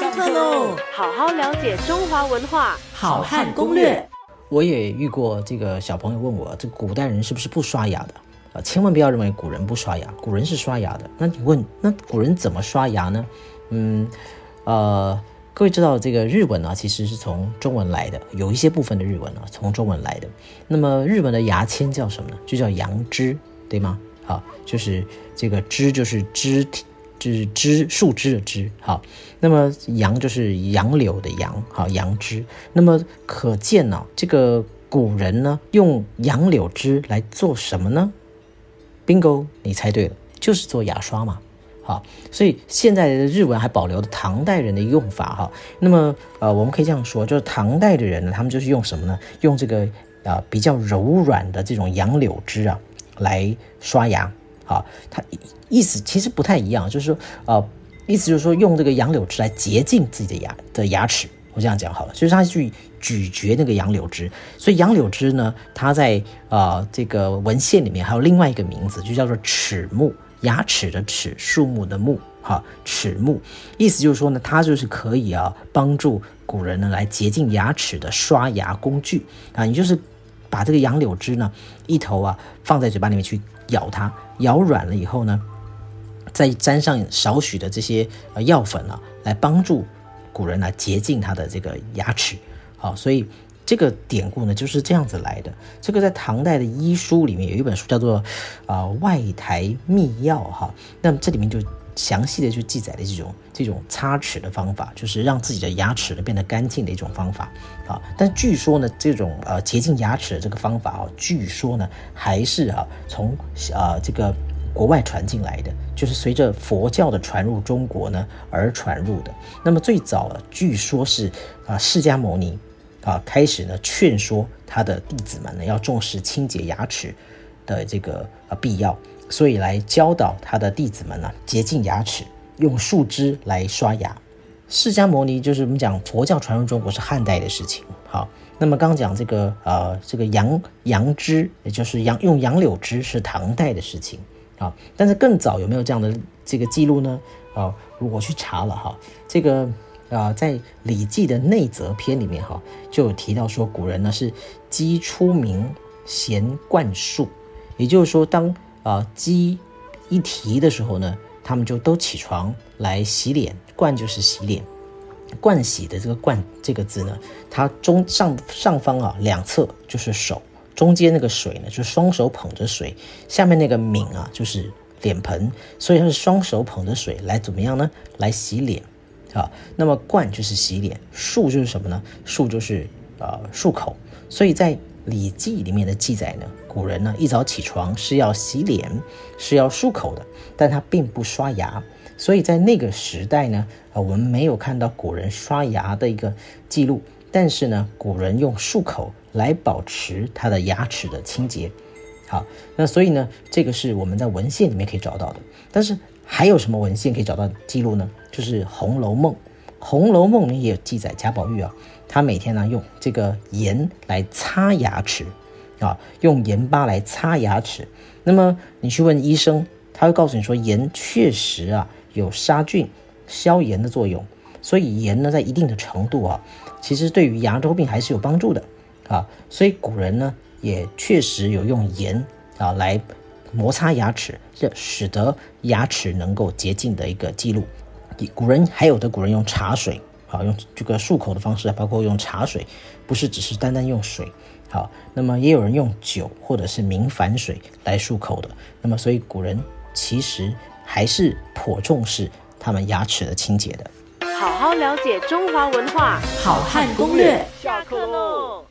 上课喽！好好了解中华文化，好汉攻略。我也遇过这个小朋友问我，这古代人是不是不刷牙的啊？千万不要认为古人不刷牙，古人是刷牙的。那你问，那古人怎么刷牙呢？嗯，呃，各位知道这个日文呢，其实是从中文来的，有一些部分的日文啊，从中文来的。那么日文的牙签叫什么呢？就叫羊脂，对吗？啊，就是这个脂就是肢体。就是枝树枝的枝，好，那么杨就是杨柳的杨，好杨枝。那么可见呢，这个古人呢用杨柳枝来做什么呢？Bingo，你猜对了，就是做牙刷嘛。好，所以现在的日文还保留了唐代人的用法哈。那么呃，我们可以这样说，就是唐代的人呢，他们就是用什么呢？用这个啊比较柔软的这种杨柳枝啊来刷牙。啊，它意思其实不太一样，就是说，呃，意思就是说用这个杨柳枝来洁净自己的牙的牙齿。我这样讲好了，就是它去咀嚼那个杨柳枝，所以杨柳枝呢，它在啊这个文献里面还有另外一个名字，就叫做齿木，牙齿的齿，树木的木，哈，齿木，意思就是说呢，它就是可以啊帮助古人呢来洁净牙齿的刷牙工具啊，你就是把这个杨柳枝呢一头啊放在嘴巴里面去。咬它，咬软了以后呢，再沾上少许的这些药粉啊，来帮助古人来洁净他的这个牙齿。好，所以这个典故呢就是这样子来的。这个在唐代的医书里面有一本书叫做啊外台秘药哈，那么这里面就。详细的去记载了这种这种擦齿的方法，就是让自己的牙齿呢变得干净的一种方法啊。但据说呢，这种呃洁净牙齿的这个方法啊，据说呢还是啊从啊这个国外传进来的，就是随着佛教的传入中国呢而传入的。那么最早据说是啊释迦牟尼啊开始呢劝说他的弟子们呢要重视清洁牙齿的这个啊必要。所以来教导他的弟子们呢，洁净牙齿，用树枝来刷牙。释迦牟尼就是我们讲佛教传入中国是汉代的事情。好，那么刚讲这个呃这个杨杨枝，也就是杨用杨柳枝是唐代的事情啊。但是更早有没有这样的这个记录呢？啊，我去查了哈，这个啊在《礼记》的内则篇里面哈就有提到说，古人呢是鸡出鸣，咸灌树，也就是说当。啊，鸡一啼的时候呢，他们就都起床来洗脸。盥就是洗脸，盥洗的这个盥这个字呢，它中上上方啊两侧就是手，中间那个水呢就双手捧着水，下面那个抿啊就是脸盆，所以它是双手捧着水来怎么样呢？来洗脸啊。那么盥就是洗脸，漱就是什么呢？漱就是呃漱口，所以在。《礼记》里面的记载呢，古人呢一早起床是要洗脸，是要漱口的，但他并不刷牙，所以在那个时代呢，啊，我们没有看到古人刷牙的一个记录。但是呢，古人用漱口来保持他的牙齿的清洁。好，那所以呢，这个是我们在文献里面可以找到的。但是还有什么文献可以找到记录呢？就是《红楼梦》，《红楼梦》里也有记载贾宝玉啊。他每天呢用这个盐来擦牙齿，啊，用盐巴来擦牙齿。那么你去问医生，他会告诉你说，盐确实啊有杀菌、消炎的作用。所以盐呢，在一定的程度啊，其实对于牙周病还是有帮助的啊。所以古人呢，也确实有用盐啊来摩擦牙齿，这使得牙齿能够洁净的一个记录。古人还有的古人用茶水。好，用这个漱口的方式，包括用茶水，不是只是单单用水。好，那么也有人用酒或者是明矾水来漱口的。那么，所以古人其实还是颇重视他们牙齿的清洁的。好好了解中华文化，好汉攻略，下课喽。